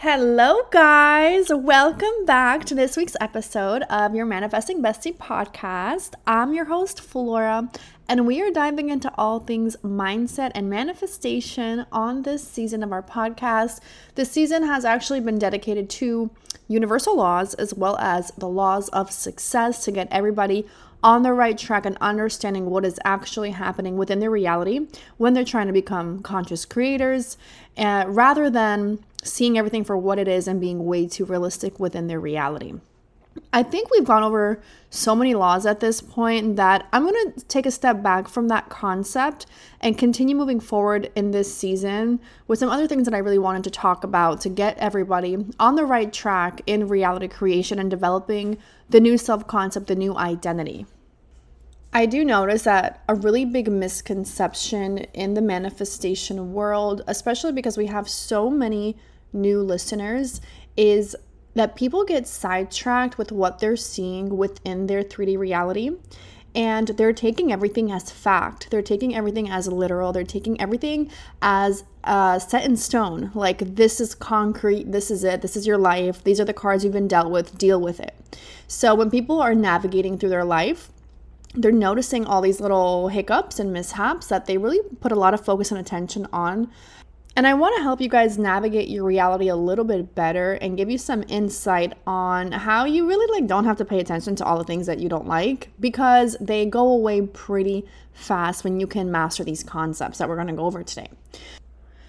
Hello, guys. Welcome back to this week's episode of your Manifesting Bestie podcast. I'm your host, Flora, and we are diving into all things mindset and manifestation on this season of our podcast. This season has actually been dedicated to universal laws as well as the laws of success to get everybody on the right track and understanding what is actually happening within their reality when they're trying to become conscious creators uh, rather than seeing everything for what it is and being way too realistic within their reality. I think we've gone over so many laws at this point that I'm going to take a step back from that concept and continue moving forward in this season with some other things that I really wanted to talk about to get everybody on the right track in reality creation and developing the new self concept, the new identity. I do notice that a really big misconception in the manifestation world, especially because we have so many new listeners is that people get sidetracked with what they're seeing within their 3D reality and they're taking everything as fact. They're taking everything as literal. They're taking everything as uh, set in stone. Like, this is concrete. This is it. This is your life. These are the cards you've been dealt with. Deal with it. So, when people are navigating through their life, they're noticing all these little hiccups and mishaps that they really put a lot of focus and attention on and I want to help you guys navigate your reality a little bit better and give you some insight on how you really like don't have to pay attention to all the things that you don't like because they go away pretty fast when you can master these concepts that we're going to go over today.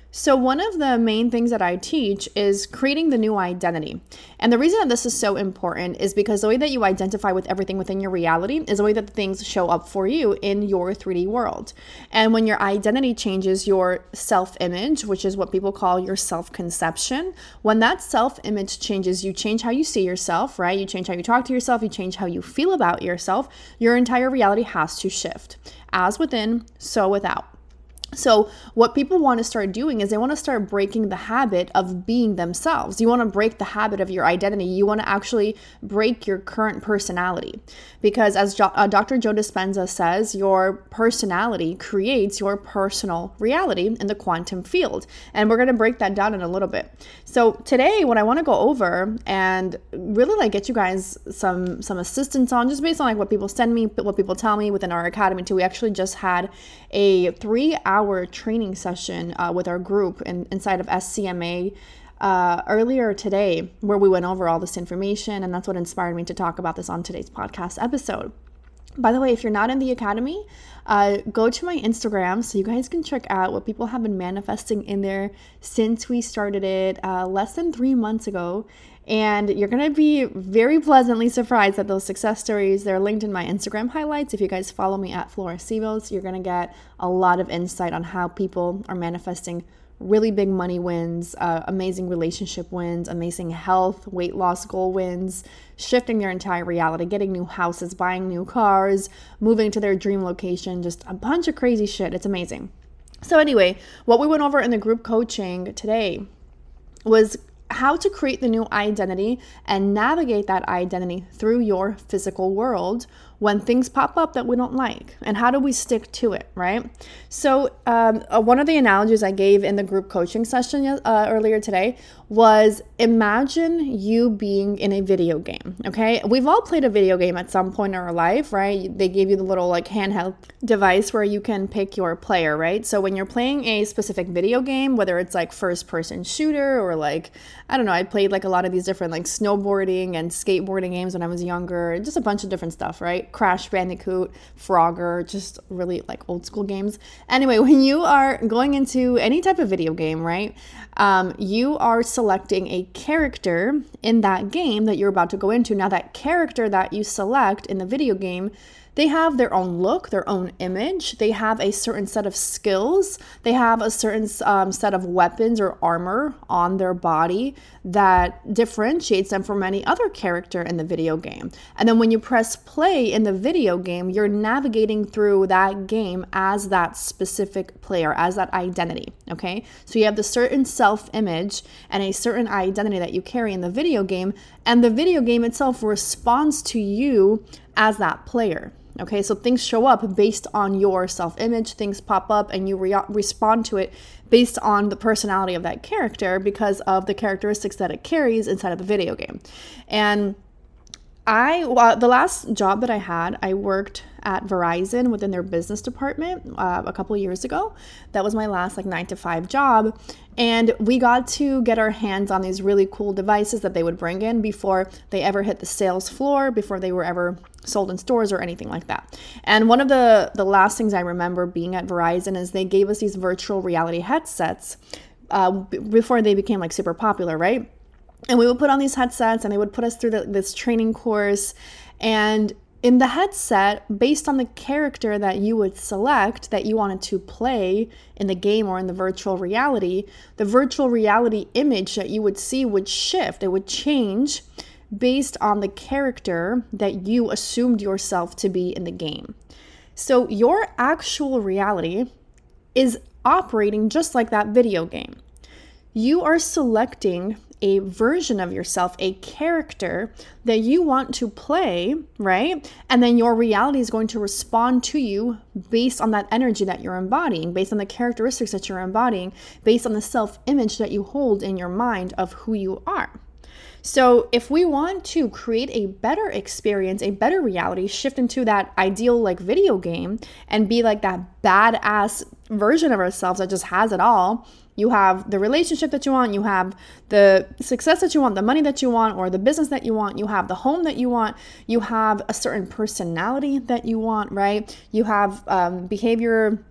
So, one of the main things that I teach is creating the new identity. And the reason that this is so important is because the way that you identify with everything within your reality is the way that things show up for you in your 3D world. And when your identity changes your self image, which is what people call your self conception, when that self image changes, you change how you see yourself, right? You change how you talk to yourself, you change how you feel about yourself. Your entire reality has to shift. As within, so without. So, what people want to start doing is they want to start breaking the habit of being themselves. You want to break the habit of your identity. You want to actually break your current personality. Because, as jo- uh, Dr. Joe Dispenza says, your personality creates your personal reality in the quantum field. And we're going to break that down in a little bit. So, today, what I want to go over and really like get you guys some, some assistance on, just based on like what people send me, what people tell me within our academy, too. We actually just had a three hour hour training session uh, with our group in, inside of SCMA uh, earlier today, where we went over all this information, and that's what inspired me to talk about this on today's podcast episode. By the way, if you're not in the academy, uh, go to my Instagram so you guys can check out what people have been manifesting in there since we started it uh, less than three months ago. And you're going to be very pleasantly surprised at those success stories, they're linked in my Instagram highlights. If you guys follow me at Flora Szivos, you're going to get a lot of insight on how people are manifesting really big money wins, uh, amazing relationship wins, amazing health, weight loss goal wins, shifting their entire reality, getting new houses, buying new cars, moving to their dream location, just a bunch of crazy shit. It's amazing. So, anyway, what we went over in the group coaching today was how to create the new identity and navigate that identity through your physical world when things pop up that we don't like and how do we stick to it right? So um, uh, one of the analogies i gave in the group coaching session uh, earlier today was imagine you being in a video game okay? We've all played a video game at some point in our life right? They gave you the little like handheld device where you can pick your player right? So when you're playing a specific video game whether it's like first person shooter or like i don't know i played like a lot of these different like snowboarding and skateboarding games when i was younger just a bunch of different stuff right? Crash Bandicoot, Frogger, just really like old school games. Anyway, when you are going into any type of video game, right, um, you are selecting a character in that game that you're about to go into. Now, that character that you select in the video game they have their own look, their own image. They have a certain set of skills. They have a certain um, set of weapons or armor on their body that differentiates them from any other character in the video game. And then when you press play in the video game, you're navigating through that game as that specific player, as that identity. Okay. So you have the certain self image and a certain identity that you carry in the video game, and the video game itself responds to you as that player. Okay, so things show up based on your self image, things pop up, and you re- respond to it based on the personality of that character because of the characteristics that it carries inside of the video game. And I, well, the last job that I had, I worked at Verizon within their business department uh, a couple years ago. That was my last like nine to five job. And we got to get our hands on these really cool devices that they would bring in before they ever hit the sales floor, before they were ever sold in stores or anything like that. And one of the, the last things I remember being at Verizon is they gave us these virtual reality headsets uh, before they became like super popular, right? And we would put on these headsets and they would put us through the, this training course. And in the headset, based on the character that you would select that you wanted to play in the game or in the virtual reality, the virtual reality image that you would see would shift, it would change based on the character that you assumed yourself to be in the game. So your actual reality is operating just like that video game. You are selecting a version of yourself, a character that you want to play, right? And then your reality is going to respond to you based on that energy that you're embodying, based on the characteristics that you're embodying, based on the self image that you hold in your mind of who you are. So, if we want to create a better experience, a better reality, shift into that ideal like video game and be like that badass version of ourselves that just has it all, you have the relationship that you want, you have the success that you want, the money that you want, or the business that you want, you have the home that you want, you have a certain personality that you want, right? You have um, behavior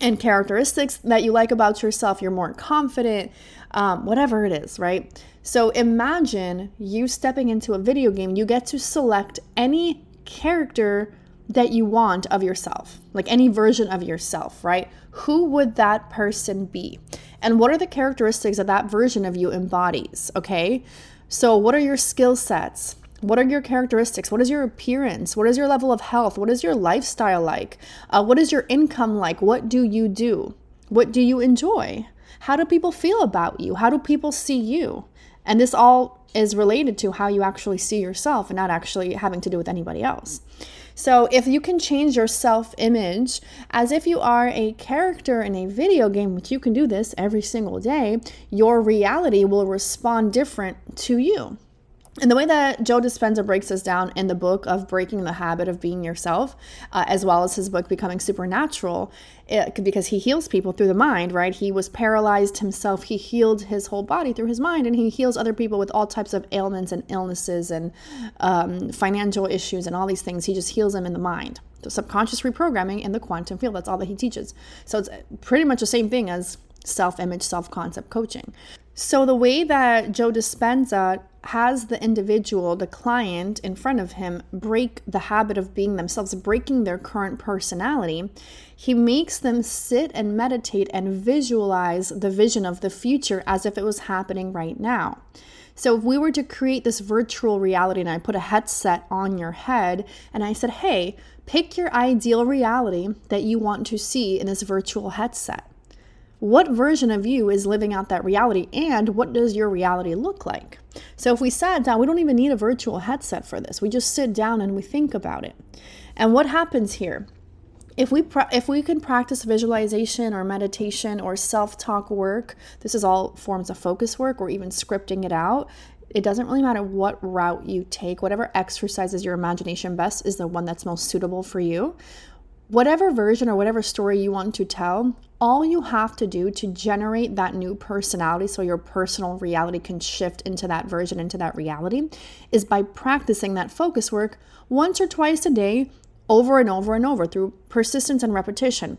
and characteristics that you like about yourself, you're more confident, um, whatever it is, right? So imagine you stepping into a video game, you get to select any character that you want of yourself, like any version of yourself, right? Who would that person be? And what are the characteristics that that version of you embodies, okay? So, what are your skill sets? What are your characteristics? What is your appearance? What is your level of health? What is your lifestyle like? Uh, what is your income like? What do you do? What do you enjoy? How do people feel about you? How do people see you? And this all is related to how you actually see yourself and not actually having to do with anybody else. So, if you can change your self image as if you are a character in a video game, which you can do this every single day, your reality will respond different to you. And the way that Joe Dispenza breaks this down in the book of Breaking the Habit of Being Yourself, uh, as well as his book Becoming Supernatural, it, because he heals people through the mind, right? He was paralyzed himself. He healed his whole body through his mind, and he heals other people with all types of ailments and illnesses and um, financial issues and all these things. He just heals them in the mind. So subconscious reprogramming in the quantum field. That's all that he teaches. So it's pretty much the same thing as self image, self concept coaching. So, the way that Joe Dispenza has the individual, the client in front of him, break the habit of being themselves, breaking their current personality, he makes them sit and meditate and visualize the vision of the future as if it was happening right now. So, if we were to create this virtual reality and I put a headset on your head and I said, hey, pick your ideal reality that you want to see in this virtual headset what version of you is living out that reality and what does your reality look like? So if we sat down, we don't even need a virtual headset for this. We just sit down and we think about it. And what happens here? If we if we can practice visualization or meditation or self-talk work, this is all forms of focus work or even scripting it out. It doesn't really matter what route you take, whatever exercises your imagination best is the one that's most suitable for you whatever version or whatever story you want to tell, all you have to do to generate that new personality so your personal reality can shift into that version, into that reality, is by practicing that focus work once or twice a day over and over and over through persistence and repetition.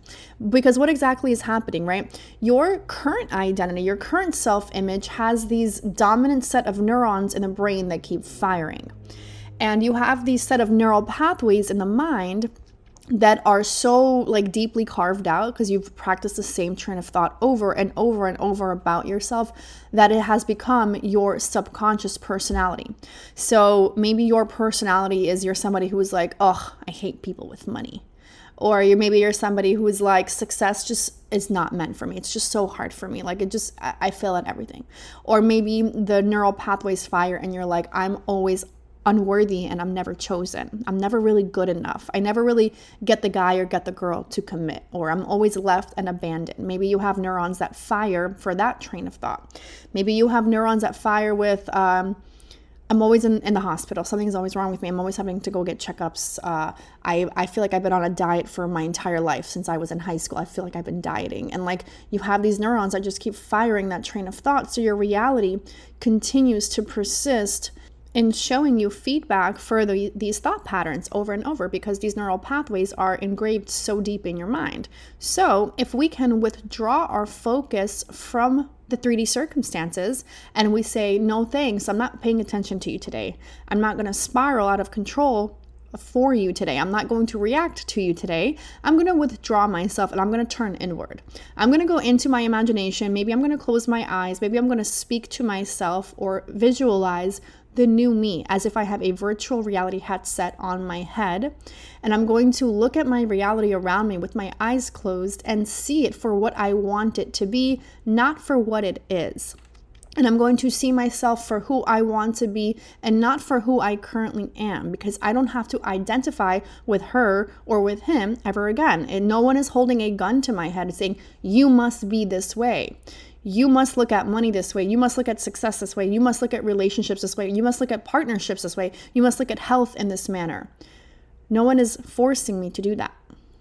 Because what exactly is happening, right? Your current identity, your current self image has these dominant set of neurons in the brain that keep firing. And you have these set of neural pathways in the mind that are so like deeply carved out because you've practiced the same train of thought over and over and over about yourself that it has become your subconscious personality. So maybe your personality is you're somebody who is like, "Oh, I hate people with money." Or you're maybe you're somebody who is like success just is not meant for me. It's just so hard for me. Like it just I, I fail at everything. Or maybe the neural pathways fire and you're like, I'm always unworthy and I'm never chosen. I'm never really good enough. I never really get the guy or get the girl to commit, or I'm always left and abandoned. Maybe you have neurons that fire for that train of thought. Maybe you have neurons that fire with, um, I'm always in, in the hospital. Something's always wrong with me. I'm always having to go get checkups. Uh, I, I feel like I've been on a diet for my entire life since I was in high school. I feel like I've been dieting. And like you have these neurons that just keep firing that train of thought. So your reality continues to persist in showing you feedback for the, these thought patterns over and over because these neural pathways are engraved so deep in your mind. So, if we can withdraw our focus from the 3D circumstances and we say, No thanks, I'm not paying attention to you today, I'm not going to spiral out of control for you today. I'm not going to react to you today. I'm going to withdraw myself and I'm going to turn inward. I'm going to go into my imagination. Maybe I'm going to close my eyes. Maybe I'm going to speak to myself or visualize the new me as if I have a virtual reality headset on my head. And I'm going to look at my reality around me with my eyes closed and see it for what I want it to be, not for what it is. And I'm going to see myself for who I want to be and not for who I currently am because I don't have to identify with her or with him ever again. And no one is holding a gun to my head saying, You must be this way you must look at money this way. You must look at success this way. You must look at relationships this way. You must look at partnerships this way. You must look at health in this manner. No one is forcing me to do that.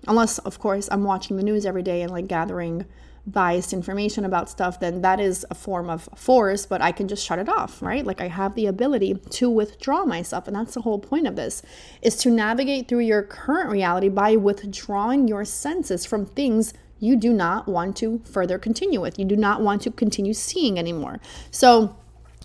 Unless, of course, I'm watching the news every day and like gathering biased information about stuff, then that is a form of force, but I can just shut it off, right? Like I have the ability to withdraw myself. And that's the whole point of this is to navigate through your current reality by withdrawing your senses from things you do not want to further continue with. You do not want to continue seeing anymore. So,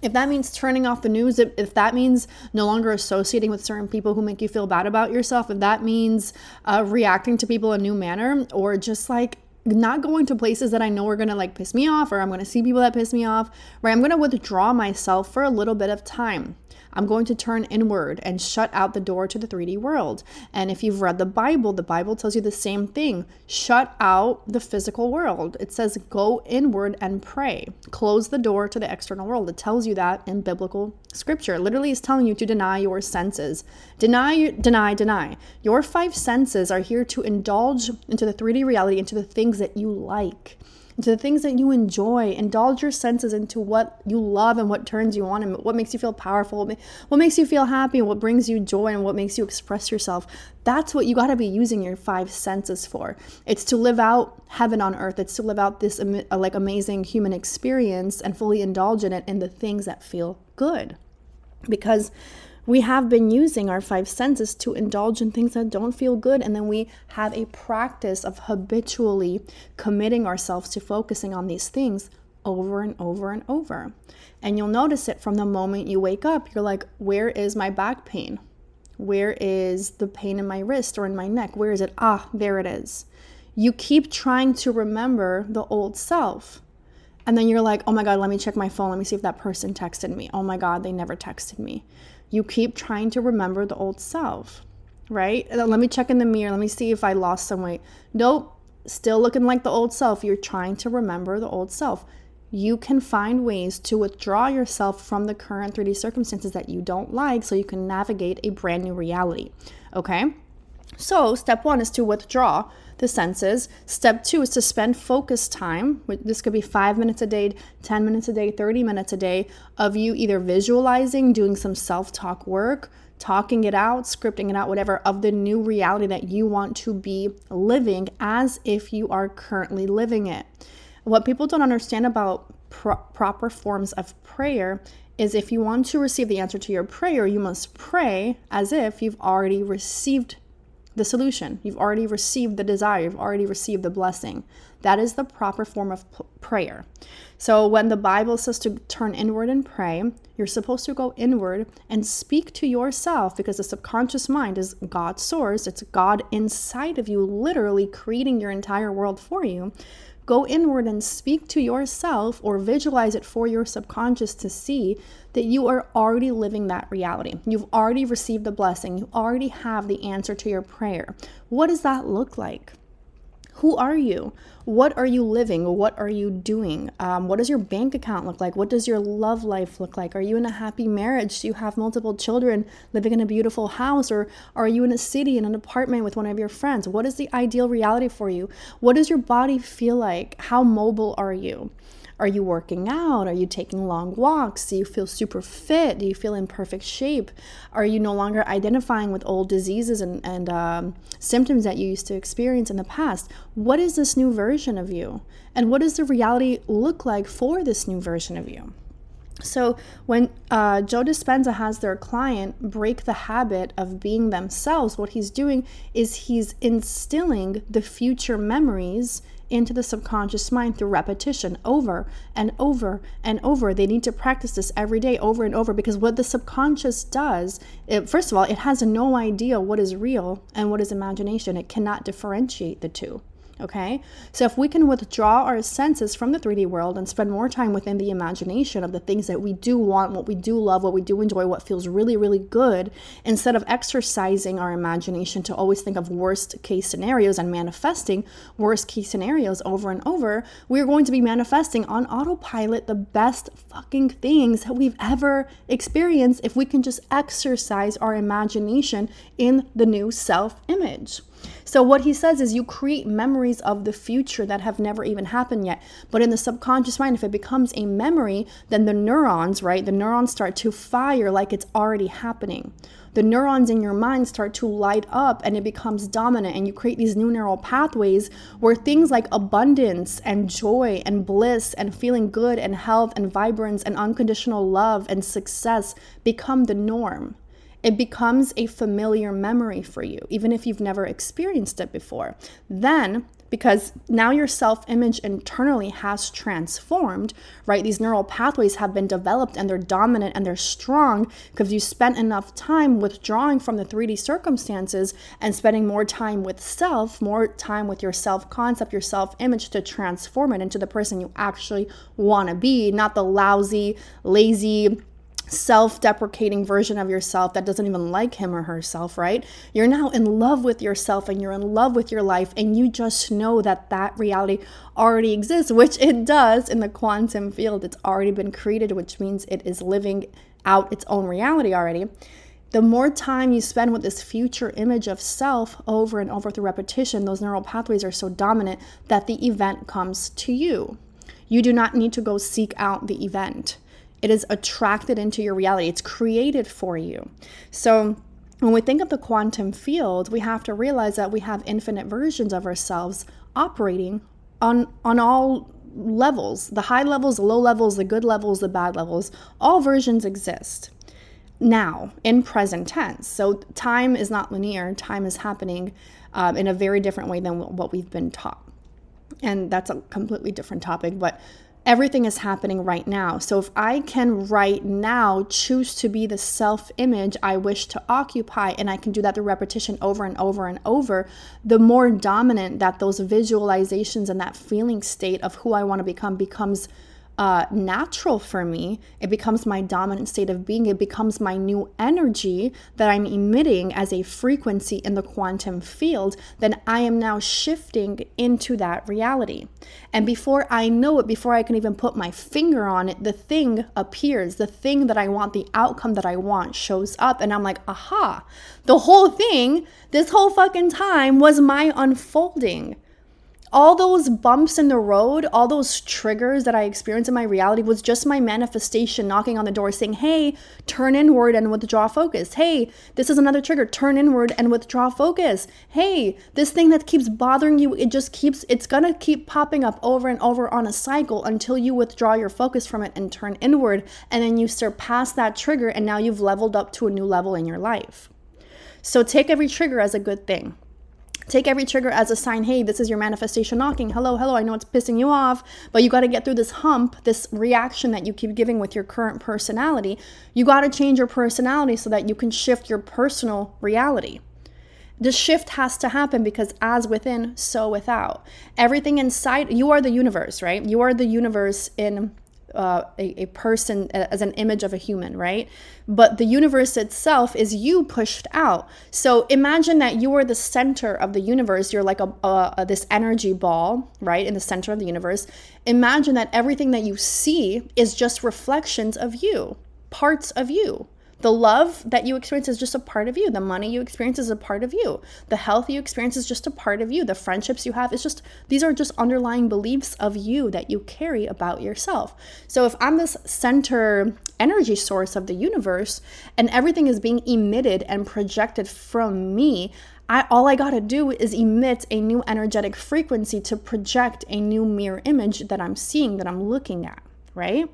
if that means turning off the news, if, if, that means no longer associating with certain people who make you feel bad about yourself, if that means uh, reacting to people in a new manner, or just like not going to places that I know are gonna like piss me off, or I'm gonna see people that piss me off, right? I'm gonna withdraw myself for a little bit of time. I'm going to turn inward and shut out the door to the 3D world. And if you've read the Bible, the Bible tells you the same thing shut out the physical world. It says go inward and pray, close the door to the external world. It tells you that in biblical scripture. It literally is telling you to deny your senses. Deny, deny, deny. Your five senses are here to indulge into the 3D reality, into the things that you like into the things that you enjoy. Indulge your senses into what you love and what turns you on and what makes you feel powerful, what makes you feel happy, and what brings you joy and what makes you express yourself. That's what you got to be using your five senses for. It's to live out heaven on earth. It's to live out this uh, like amazing human experience and fully indulge in it in the things that feel good. Because we have been using our five senses to indulge in things that don't feel good. And then we have a practice of habitually committing ourselves to focusing on these things over and over and over. And you'll notice it from the moment you wake up. You're like, where is my back pain? Where is the pain in my wrist or in my neck? Where is it? Ah, there it is. You keep trying to remember the old self. And then you're like, oh my God, let me check my phone. Let me see if that person texted me. Oh my God, they never texted me you keep trying to remember the old self, right? Uh, let me check in the mirror. Let me see if I lost some weight. Nope, still looking like the old self. You're trying to remember the old self. You can find ways to withdraw yourself from the current 3D circumstances that you don't like so you can navigate a brand new reality. Okay? So, step one is to withdraw the senses. Step two is to spend focus time. This could be five minutes a day, 10 minutes a day, 30 minutes a day of you either visualizing, doing some self talk work, talking it out, scripting it out, whatever, of the new reality that you want to be living as if you are currently living it. What people don't understand about pro- proper forms of prayer is if you want to receive the answer to your prayer, you must pray as if you've already received the solution. You've already received the desire, you've already received the blessing. That is the proper form of p- prayer. So, when the Bible says to turn inward and pray, you're supposed to go inward and speak to yourself because the subconscious mind is God's source. It's God inside of you, literally creating your entire world for you. Go inward and speak to yourself or visualize it for your subconscious to see that you are already living that reality. You've already received the blessing. You already have the answer to your prayer. What does that look like? Who are you? What are you living? What are you doing? Um, what does your bank account look like? What does your love life look like? Are you in a happy marriage? Do you have multiple children living in a beautiful house? Or are you in a city in an apartment with one of your friends? What is the ideal reality for you? What does your body feel like? How mobile are you? Are you working out? Are you taking long walks? Do you feel super fit? Do you feel in perfect shape? Are you no longer identifying with old diseases and, and um, symptoms that you used to experience in the past? What is this new version of you? And what does the reality look like for this new version of you? So, when uh, Joe Dispenza has their client break the habit of being themselves, what he's doing is he's instilling the future memories into the subconscious mind through repetition over and over and over. They need to practice this every day over and over because what the subconscious does, it, first of all, it has no idea what is real and what is imagination. It cannot differentiate the two. Okay, so if we can withdraw our senses from the 3D world and spend more time within the imagination of the things that we do want, what we do love, what we do enjoy, what feels really, really good, instead of exercising our imagination to always think of worst case scenarios and manifesting worst case scenarios over and over, we're going to be manifesting on autopilot the best fucking things that we've ever experienced if we can just exercise our imagination in the new self image. So, what he says is you create memories of the future that have never even happened yet. But in the subconscious mind, if it becomes a memory, then the neurons, right, the neurons start to fire like it's already happening. The neurons in your mind start to light up and it becomes dominant, and you create these new neural pathways where things like abundance and joy and bliss and feeling good and health and vibrance and unconditional love and success become the norm it becomes a familiar memory for you, even if you've never experienced it before. Then, because now your self image internally has transformed, right? These neural pathways have been developed and they're dominant and they're strong because you spent enough time withdrawing from the 3D circumstances and spending more time with self, more time with your self concept, your self image to transform it into the person you actually want to be, not the lousy, lazy, self deprecating version of yourself that doesn't even like him or herself, right? You're now in love with yourself and you're in love with your life, and you just know that that reality already exists, which it does in the quantum field. It's already been created, which means it is living out its own reality already. The more time you spend with this future image of self over and over through repetition, those neural pathways are so dominant that the event comes to you. You do not need to go seek out the event it is attracted into your reality, it's created for you. So, when we think of the quantum field, we have to realize that we have infinite versions of ourselves operating on, on all levels the high levels, the low levels, the good levels, the bad levels. All versions exist now in present tense. So, time is not linear, time is happening um, in a very different way than what we've been taught. And that's a completely different topic, but everything is happening right now. So if I can right now choose to be the self image I wish to occupy, and I can do that through repetition over and over and over, the more dominant that those visualizations and that feeling state of who I want to become becomes uh, natural for me. It becomes my dominant state of being. It becomes my new energy that I'm emitting as a frequency in the quantum field. Then I am now shifting into that reality. And before I know it, before I can even put my finger on it, the thing appears. The thing that I want, the outcome that I want shows up. And I'm like, aha, the whole thing, this whole fucking time was my unfolding all those bumps in the road, all those triggers that I experienced in my reality was just my manifestation knocking on the door saying, hey, turn inward and withdraw focus. Hey, this is another trigger, turn inward and withdraw focus. Hey, this thing that keeps bothering you, it just keeps, it's gonna keep popping up over and over on a cycle until you withdraw your focus from it and turn inward. And then you surpass that trigger and now you've leveled up to a new level in your life. So take every trigger as a good thing. Take every trigger as a sign hey, this is your manifestation knocking. Hello, hello, I know it's pissing you off, but you got to get through this hump, this reaction that you keep giving with your current personality. You got to change your personality so that you can shift your personal reality. The shift has to happen because as within, so without. Everything inside, you are the universe, right? You are the universe in uh, a, a person as an image of a human, right? But the universe itself is you pushed out. So imagine that you are the center of the universe. You're like a, a, a this energy ball, right, in the center of the universe. Imagine that everything that you see is just reflections of you, parts of you. The love that you experience is just a part of you. The money you experience is a part of you. The health you experience is just a part of you. The friendships you have is just, these are just underlying beliefs of you that you carry about yourself. So if I'm this center energy source of the universe and everything is being emitted and projected from me, I, all I gotta do is emit a new energetic frequency to project a new mirror image that I'm seeing, that I'm looking at, right?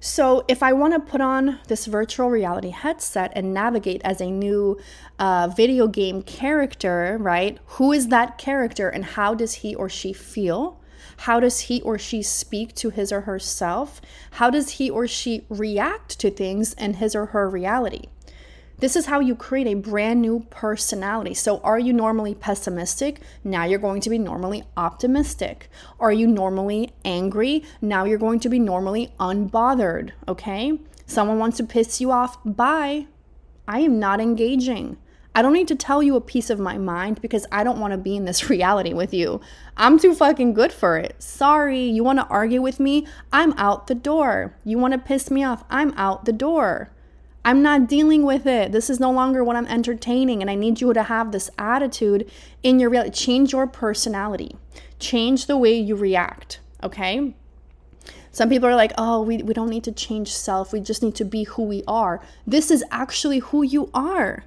So, if I want to put on this virtual reality headset and navigate as a new uh, video game character, right? Who is that character and how does he or she feel? How does he or she speak to his or herself? How does he or she react to things in his or her reality? This is how you create a brand new personality. So, are you normally pessimistic? Now you're going to be normally optimistic. Are you normally angry? Now you're going to be normally unbothered. Okay? Someone wants to piss you off. Bye. I am not engaging. I don't need to tell you a piece of my mind because I don't want to be in this reality with you. I'm too fucking good for it. Sorry, you want to argue with me? I'm out the door. You want to piss me off? I'm out the door. I'm not dealing with it. This is no longer what I'm entertaining. And I need you to have this attitude in your reality. Change your personality, change the way you react. Okay. Some people are like, oh, we, we don't need to change self. We just need to be who we are. This is actually who you are.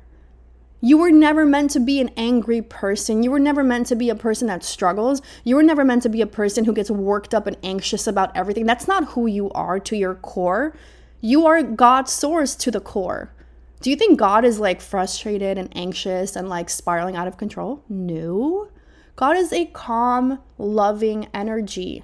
You were never meant to be an angry person. You were never meant to be a person that struggles. You were never meant to be a person who gets worked up and anxious about everything. That's not who you are to your core. You are God's source to the core. Do you think God is like frustrated and anxious and like spiraling out of control? No. God is a calm, loving energy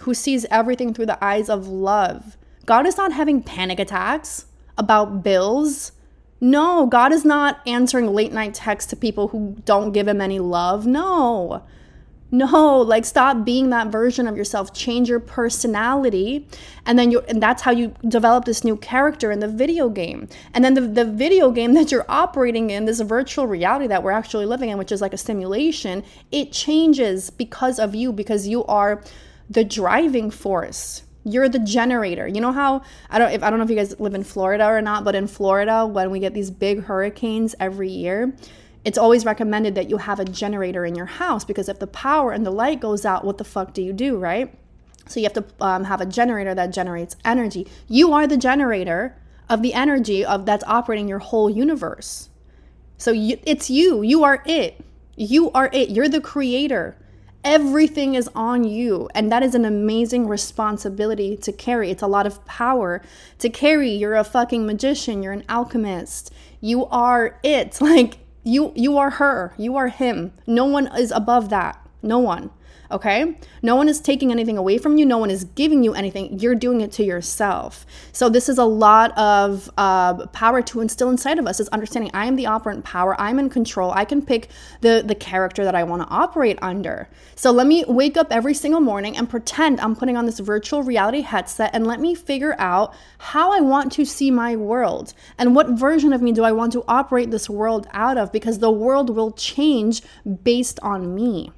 who sees everything through the eyes of love. God is not having panic attacks about bills. No, God is not answering late night texts to people who don't give him any love. No. No, like stop being that version of yourself. Change your personality. And then you and that's how you develop this new character in the video game. And then the, the video game that you're operating in, this virtual reality that we're actually living in, which is like a simulation, it changes because of you, because you are the driving force you're the generator you know how i don't if i don't know if you guys live in florida or not but in florida when we get these big hurricanes every year it's always recommended that you have a generator in your house because if the power and the light goes out, what the fuck do you do, right? So you have to um, have a generator that generates energy. You are the generator of the energy of that's operating your whole universe. So you, it's you. You are it. You are it. You're the creator. Everything is on you. And that is an amazing responsibility to carry. It's a lot of power to carry. You're a fucking magician. You're an alchemist. You are it. Like you you are her, you are him. No one is above that. No one. Okay? No one is taking anything away from you. No one is giving you anything. You're doing it to yourself. So, this is a lot of uh, power to instill inside of us is understanding I am the operant power. I'm in control. I can pick the, the character that I want to operate under. So, let me wake up every single morning and pretend I'm putting on this virtual reality headset and let me figure out how I want to see my world and what version of me do I want to operate this world out of because the world will change based on me.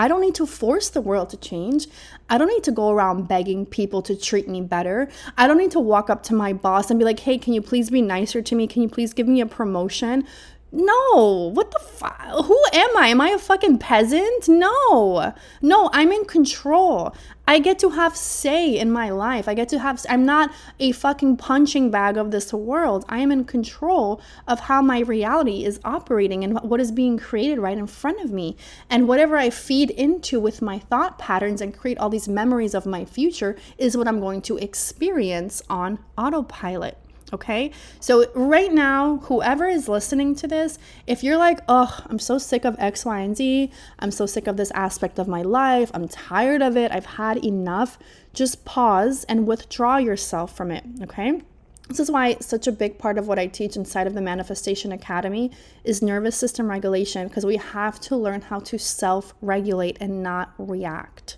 I don't need to force the world to change. I don't need to go around begging people to treat me better. I don't need to walk up to my boss and be like, hey, can you please be nicer to me? Can you please give me a promotion? No, what the fuck? Who am I? Am I a fucking peasant? No, no, I'm in control. I get to have say in my life. I get to have, I'm not a fucking punching bag of this world. I am in control of how my reality is operating and what is being created right in front of me. And whatever I feed into with my thought patterns and create all these memories of my future is what I'm going to experience on autopilot. Okay. So, right now, whoever is listening to this, if you're like, oh, I'm so sick of X, Y, and Z, I'm so sick of this aspect of my life, I'm tired of it, I've had enough, just pause and withdraw yourself from it. Okay. This is why such a big part of what I teach inside of the Manifestation Academy is nervous system regulation because we have to learn how to self regulate and not react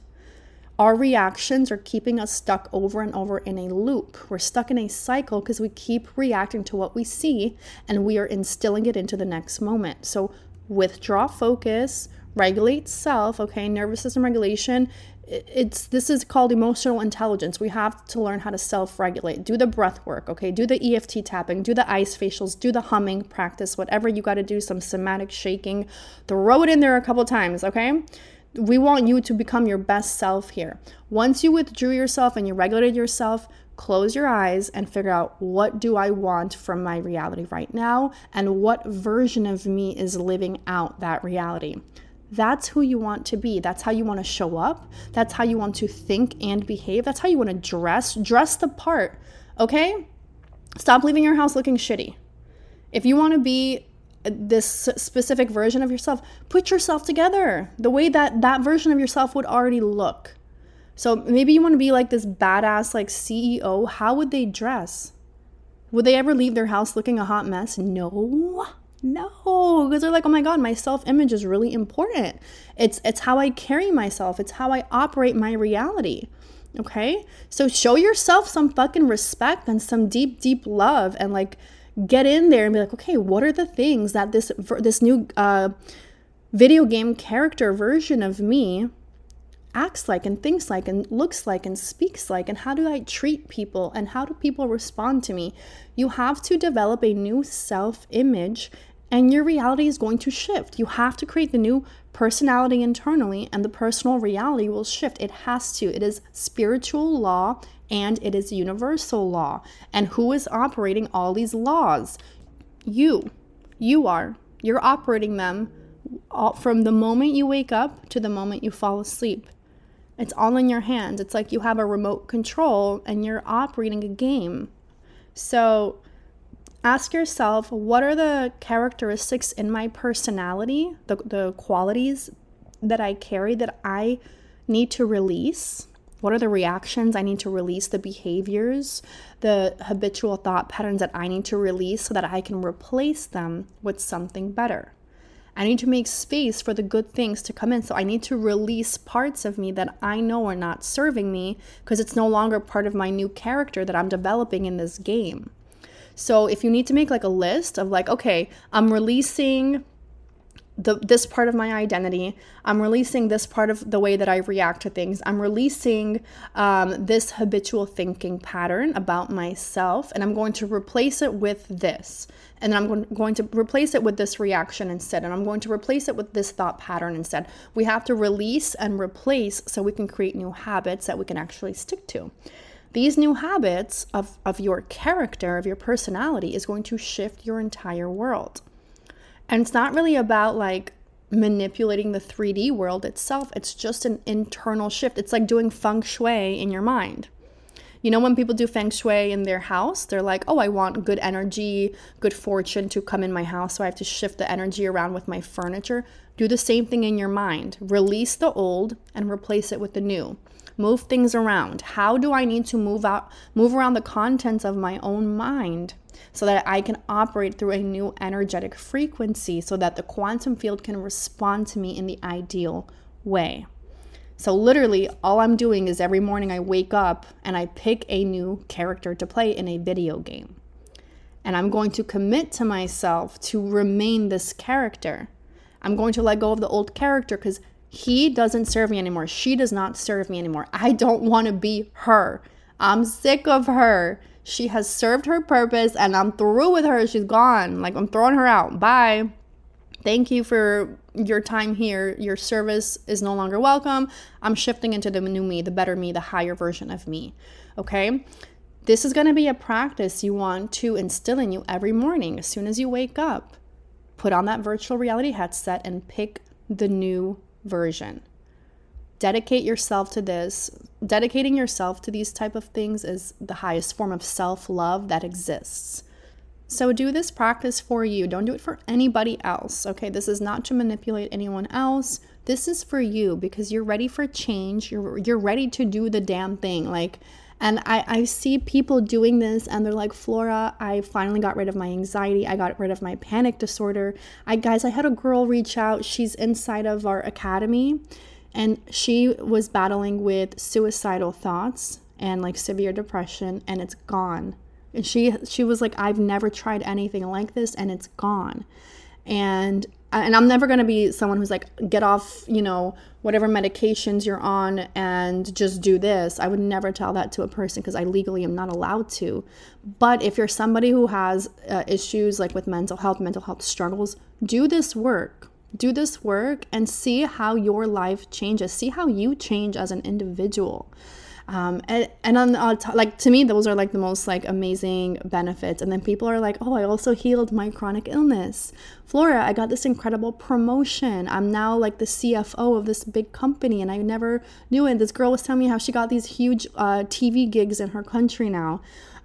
our reactions are keeping us stuck over and over in a loop. We're stuck in a cycle because we keep reacting to what we see and we are instilling it into the next moment. So, withdraw focus, regulate self, okay? Nervous system regulation. It's this is called emotional intelligence. We have to learn how to self-regulate. Do the breath work, okay? Do the EFT tapping, do the ice facials, do the humming practice, whatever you got to do, some somatic shaking. Throw it in there a couple times, okay? We want you to become your best self here. Once you withdrew yourself and you regulated yourself, close your eyes and figure out what do I want from my reality right now and what version of me is living out that reality. That's who you want to be. That's how you want to show up. That's how you want to think and behave. That's how you want to dress. Dress the part, okay? Stop leaving your house looking shitty. If you want to be this specific version of yourself, put yourself together the way that that version of yourself would already look. So maybe you want to be like this badass like CEO. How would they dress? Would they ever leave their house looking a hot mess? No. No, because they're like, "Oh my god, my self-image is really important. It's it's how I carry myself. It's how I operate my reality." Okay? So show yourself some fucking respect and some deep deep love and like get in there and be like, okay, what are the things that this this new uh, video game character version of me acts like and thinks like and looks like and speaks like and how do I treat people and how do people respond to me? You have to develop a new self-image and your reality is going to shift. You have to create the new personality internally and the personal reality will shift. It has to. It is spiritual law and it is universal law. And who is operating all these laws? You. You are. You're operating them from the moment you wake up to the moment you fall asleep. It's all in your hands. It's like you have a remote control and you're operating a game. So ask yourself what are the characteristics in my personality, the, the qualities that I carry that I need to release? What are the reactions I need to release, the behaviors, the habitual thought patterns that I need to release so that I can replace them with something better? I need to make space for the good things to come in. So I need to release parts of me that I know are not serving me because it's no longer part of my new character that I'm developing in this game. So if you need to make like a list of like, okay, I'm releasing the, this part of my identity. I'm releasing this part of the way that I react to things. I'm releasing um, this habitual thinking pattern about myself, and I'm going to replace it with this. And then I'm going, to replace it with this reaction instead. And I'm going to replace it with this thought pattern instead. We have to release and replace so we can create new habits that we can actually stick to. These new habits of, of your character, of your personality, is going to shift your entire world. And it's not really about like manipulating the 3D world itself, it's just an internal shift. It's like doing feng shui in your mind. You know, when people do feng shui in their house, they're like, oh, I want good energy, good fortune to come in my house. So I have to shift the energy around with my furniture. Do the same thing in your mind. Release the old and replace it with the new. Move things around. How do I need to move out, move around the contents of my own mind? So that I can operate through a new energetic frequency so that the quantum field can respond to me in the ideal way. So, literally, all I'm doing is every morning I wake up and I pick a new character to play in a video game. And I'm going to commit to myself to remain this character. I'm going to let go of the old character because he doesn't serve me anymore. She does not serve me anymore. I don't want to be her. I'm sick of her. She has served her purpose and I'm through with her. She's gone. Like, I'm throwing her out. Bye. Thank you for your time here. Your service is no longer welcome. I'm shifting into the new me, the better me, the higher version of me. Okay? This is going to be a practice you want to instill in you every morning as soon as you wake up. Put on that virtual reality headset and pick the new version dedicate yourself to this. Dedicating yourself to these type of things is the highest form of self-love that exists. So do this practice for you. Don't do it for anybody else okay? This is not to manipulate anyone else. This is for you because you're ready for change. You're you're ready to do the damn thing. Like and I, I see people doing this and they're like, Flora, I finally got rid of my anxiety. I got rid of my panic disorder. I guys, I had a girl reach out. She's inside of our academy and she was battling with suicidal thoughts and like severe depression and it's gone. And she she was like i've never tried anything like this and it's gone. And and i'm never going to be someone who's like get off you know whatever medications you're on and just do this. I would never tell that to a person because i legally am not allowed to. But if you're somebody who has uh, issues like with mental health mental health struggles do this work do this work and see how your life changes. See how you change as an individual. Um, and, and on uh, t- like to me those are like the most like amazing benefits. And then people are like oh i also healed my chronic illness. Flora i got this incredible promotion. I'm now like the cfo of this big company and i never knew it. This girl was telling me how she got these huge uh, tv gigs in her country now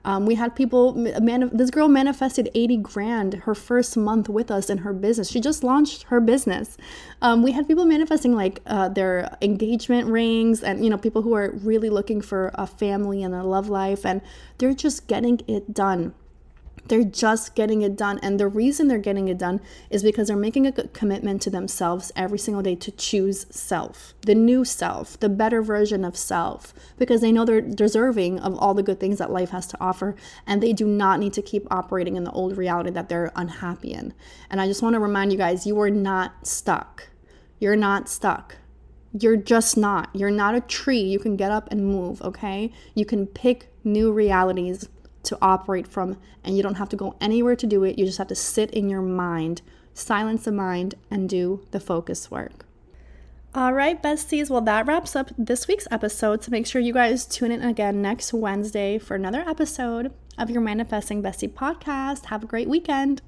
um, we had people, this girl manifested 80 grand her first month with us in her business. She just launched her business. Um, we had people manifesting like uh, their engagement rings and, you know, people who are really looking for a family and a love life and they're just getting it done. They're just getting it done. And the reason they're getting it done is because they're making a commitment to themselves every single day to choose self, the new self, the better version of self, because they know they're deserving of all the good things that life has to offer. And they do not need to keep operating in the old reality that they're unhappy in. And I just want to remind you guys you are not stuck. You're not stuck. You're just not. You're not a tree. You can get up and move, okay? You can pick new realities to operate from, and you don't have to go anywhere to do it. You just have to sit in your mind, silence the mind, and do the focus work. All right, besties. Well, that wraps up this week's episode. So make sure you guys tune in again next Wednesday for another episode of your Manifesting Bestie podcast. Have a great weekend.